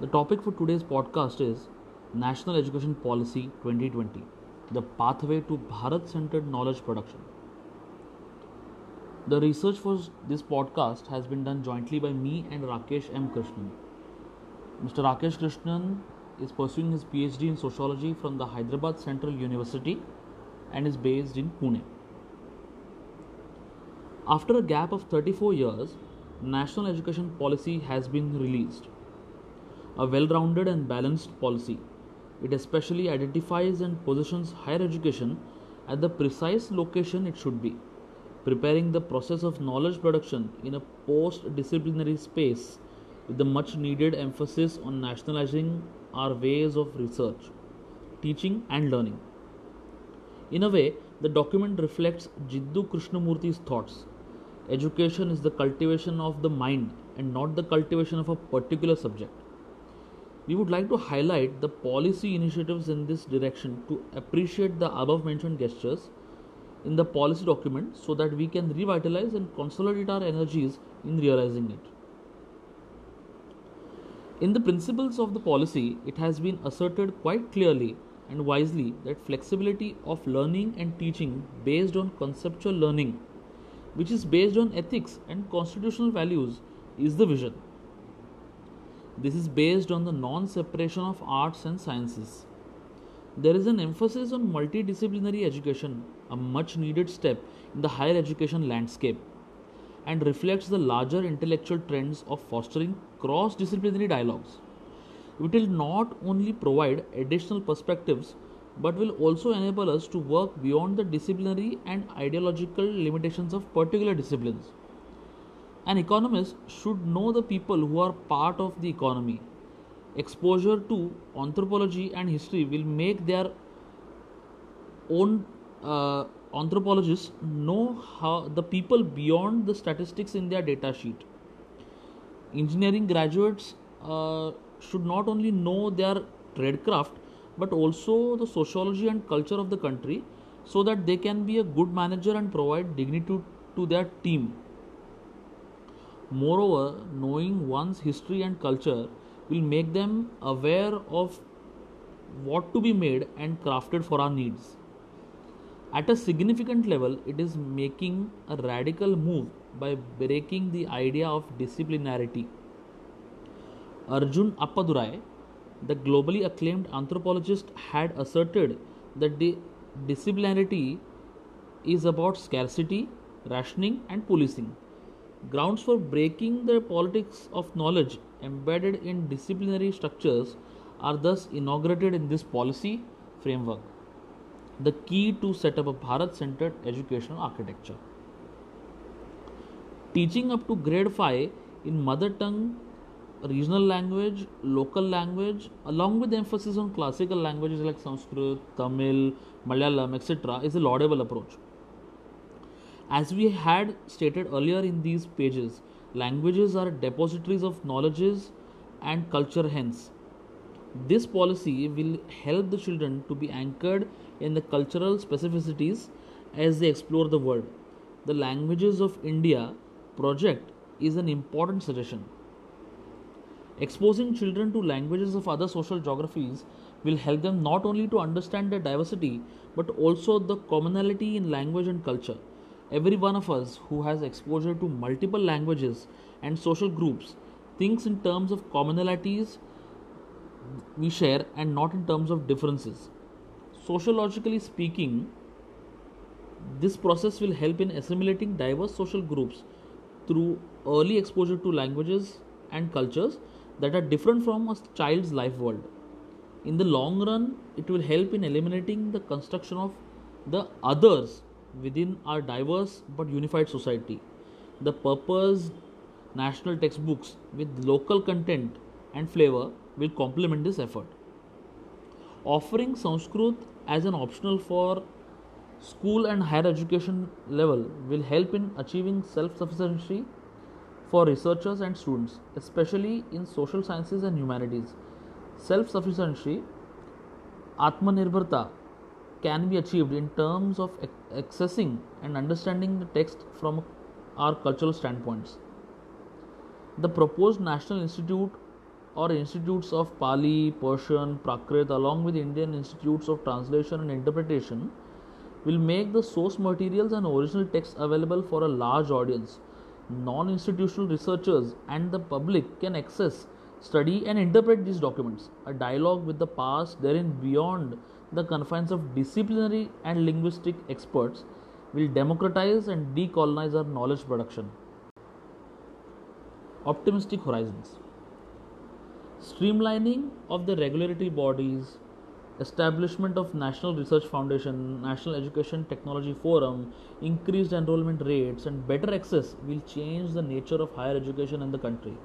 The topic for today's podcast is National Education Policy 2020 The Pathway to Bharat Centered Knowledge Production. The research for this podcast has been done jointly by me and Rakesh M. Krishnan. Mr. Rakesh Krishnan is pursuing his PhD in sociology from the Hyderabad Central University and is based in Pune. After a gap of 34 years, National Education Policy has been released a well rounded and balanced policy. It especially identifies and positions higher education at the precise location it should be, preparing the process of knowledge production in a post disciplinary space with the much needed emphasis on nationalizing our ways of research, teaching, and learning. In a way, the document reflects Jiddu Krishnamurti's thoughts. Education is the cultivation of the mind and not the cultivation of a particular subject. We would like to highlight the policy initiatives in this direction to appreciate the above mentioned gestures in the policy document so that we can revitalize and consolidate our energies in realizing it. In the principles of the policy, it has been asserted quite clearly and wisely that flexibility of learning and teaching based on conceptual learning, which is based on ethics and constitutional values, is the vision. This is based on the non separation of arts and sciences. There is an emphasis on multidisciplinary education, a much needed step in the higher education landscape, and reflects the larger intellectual trends of fostering cross disciplinary dialogues. It will not only provide additional perspectives but will also enable us to work beyond the disciplinary and ideological limitations of particular disciplines. An economist should know the people who are part of the economy. Exposure to anthropology and history will make their own uh, anthropologists know how the people beyond the statistics in their data sheet. Engineering graduates uh, should not only know their tradecraft but also the sociology and culture of the country so that they can be a good manager and provide dignity to their team. Moreover, knowing one's history and culture will make them aware of what to be made and crafted for our needs. At a significant level, it is making a radical move by breaking the idea of disciplinarity. Arjun Appadurai, the globally acclaimed anthropologist, had asserted that the disciplinarity is about scarcity, rationing, and policing. Grounds for breaking the politics of knowledge embedded in disciplinary structures are thus inaugurated in this policy framework. The key to set up a Bharat centered educational architecture. Teaching up to grade 5 in mother tongue, regional language, local language, along with emphasis on classical languages like Sanskrit, Tamil, Malayalam, etc., is a laudable approach. As we had stated earlier in these pages, languages are depositories of knowledges and culture, hence. This policy will help the children to be anchored in the cultural specificities as they explore the world. The Languages of India project is an important suggestion. Exposing children to languages of other social geographies will help them not only to understand their diversity but also the commonality in language and culture. Every one of us who has exposure to multiple languages and social groups thinks in terms of commonalities we share and not in terms of differences. Sociologically speaking, this process will help in assimilating diverse social groups through early exposure to languages and cultures that are different from a child's life world. In the long run, it will help in eliminating the construction of the others within our diverse but unified society. The purpose national textbooks with local content and flavor will complement this effort. Offering Sanskrit as an optional for school and higher education level will help in achieving self sufficiency for researchers and students, especially in social sciences and humanities. Self sufficiency, Atmanirbharta, can be achieved in terms of accessing and understanding the text from our cultural standpoints. The proposed National Institute or institutes of Pali, Persian, Prakrit, along with Indian institutes of translation and interpretation, will make the source materials and original texts available for a large audience. Non institutional researchers and the public can access, study, and interpret these documents. A dialogue with the past, therein beyond the confines of disciplinary and linguistic experts, will democratize and decolonize our knowledge production. Optimistic horizons. Streamlining of the regulatory bodies, establishment of National Research Foundation, National Education Technology Forum, increased enrollment rates, and better access will change the nature of higher education in the country.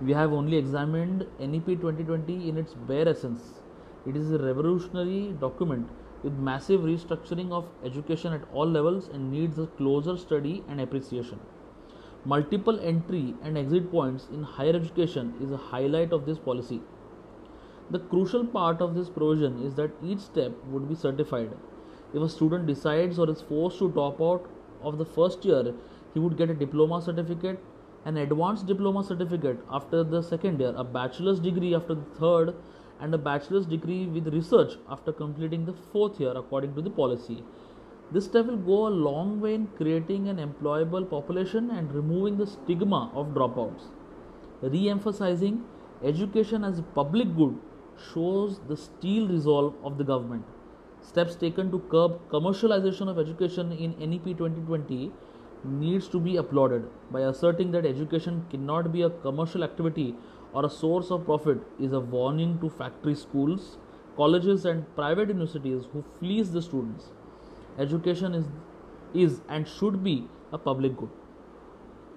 We have only examined NEP 2020 in its bare essence. It is a revolutionary document with massive restructuring of education at all levels and needs a closer study and appreciation. Multiple entry and exit points in higher education is a highlight of this policy. The crucial part of this provision is that each step would be certified. If a student decides or is forced to drop out of the first year, he would get a diploma certificate, an advanced diploma certificate after the second year, a bachelor's degree after the third, and a bachelor's degree with research after completing the fourth year according to the policy. This step will go a long way in creating an employable population and removing the stigma of dropouts. Re emphasizing education as a public good shows the steel resolve of the government. Steps taken to curb commercialization of education in NEP 2020 needs to be applauded by asserting that education cannot be a commercial activity or a source of profit is a warning to factory schools, colleges, and private universities who fleece the students. Education is, is and should be a public good,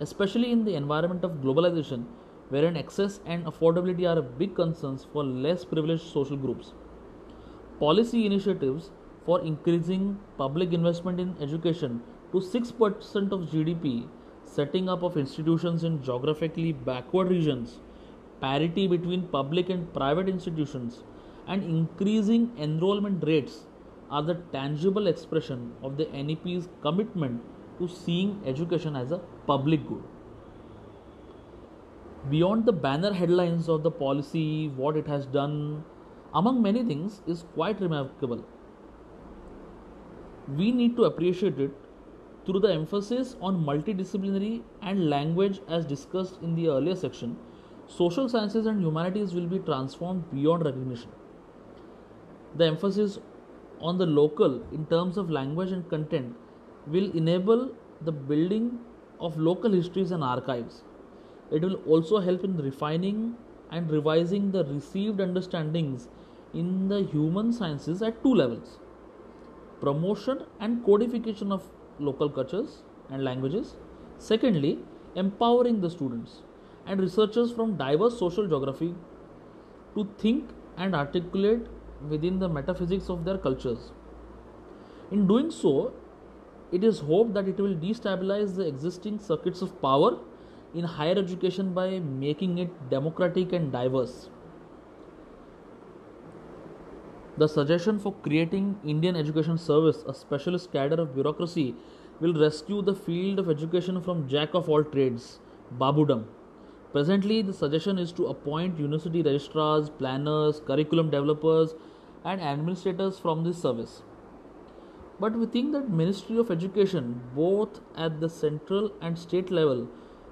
especially in the environment of globalization, wherein access and affordability are big concerns for less privileged social groups. Policy initiatives for increasing public investment in education to 6% of GDP, setting up of institutions in geographically backward regions, parity between public and private institutions, and increasing enrollment rates are the tangible expression of the NEP's commitment to seeing education as a public good. Beyond the banner headlines of the policy, what it has done, among many things, is quite remarkable. We need to appreciate it through the emphasis on multidisciplinary and language as discussed in the earlier section social sciences and humanities will be transformed beyond recognition. The emphasis on the local in terms of language and content will enable the building of local histories and archives. It will also help in refining and revising the received understandings in the human sciences at two levels promotion and codification of local cultures and languages. Secondly, empowering the students and researchers from diverse social geography to think and articulate within the metaphysics of their cultures. In doing so, it is hoped that it will destabilize the existing circuits of power in higher education by making it democratic and diverse. The suggestion for creating Indian Education Service, a specialist cadre of bureaucracy, will rescue the field of education from jack of all trades, babudom. Presently, the suggestion is to appoint university registrars, planners, curriculum developers, and administrators from this service. But we think that Ministry of Education, both at the central and state level,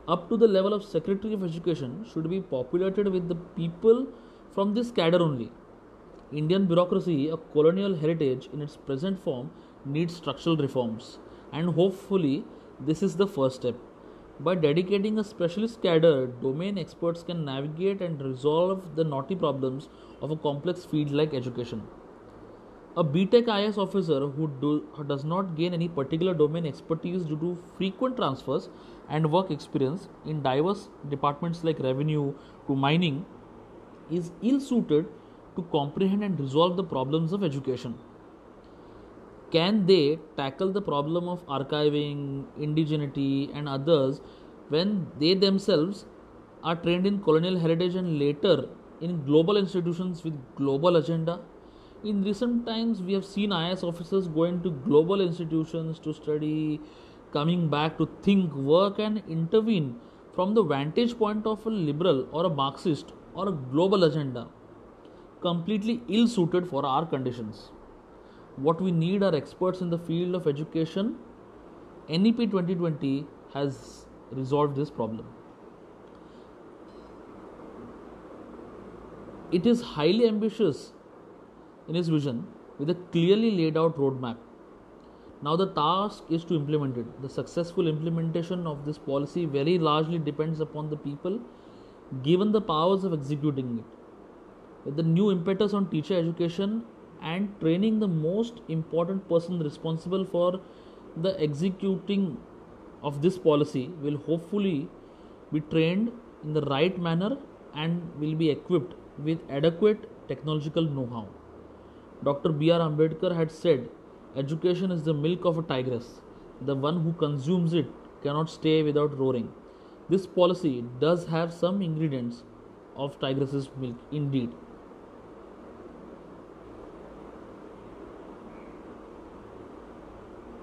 up to the level of Secretary of Education, should be populated with the people from this cadre only. Indian bureaucracy, a colonial heritage in its present form, needs structural reforms, and hopefully, this is the first step. By dedicating a specialist cadre, domain experts can navigate and resolve the knotty problems of a complex field like education. A BTech IS officer who, do, who does not gain any particular domain expertise due to frequent transfers and work experience in diverse departments like revenue to mining is ill suited to comprehend and resolve the problems of education can they tackle the problem of archiving, indigeneity, and others when they themselves are trained in colonial heritage and later in global institutions with global agenda? In recent times, we have seen IS officers going to global institutions to study, coming back to think, work, and intervene from the vantage point of a liberal or a Marxist or a global agenda completely ill suited for our conditions. What we need are experts in the field of education. NEP 2020 has resolved this problem. It is highly ambitious in its vision with a clearly laid out roadmap. Now, the task is to implement it. The successful implementation of this policy very largely depends upon the people given the powers of executing it. With the new impetus on teacher education and training, the most important person responsible for the executing of this policy will hopefully be trained in the right manner and will be equipped with adequate technological know how. Dr. B.R. Ambedkar had said, Education is the milk of a tigress. The one who consumes it cannot stay without roaring. This policy does have some ingredients of tigress's milk indeed.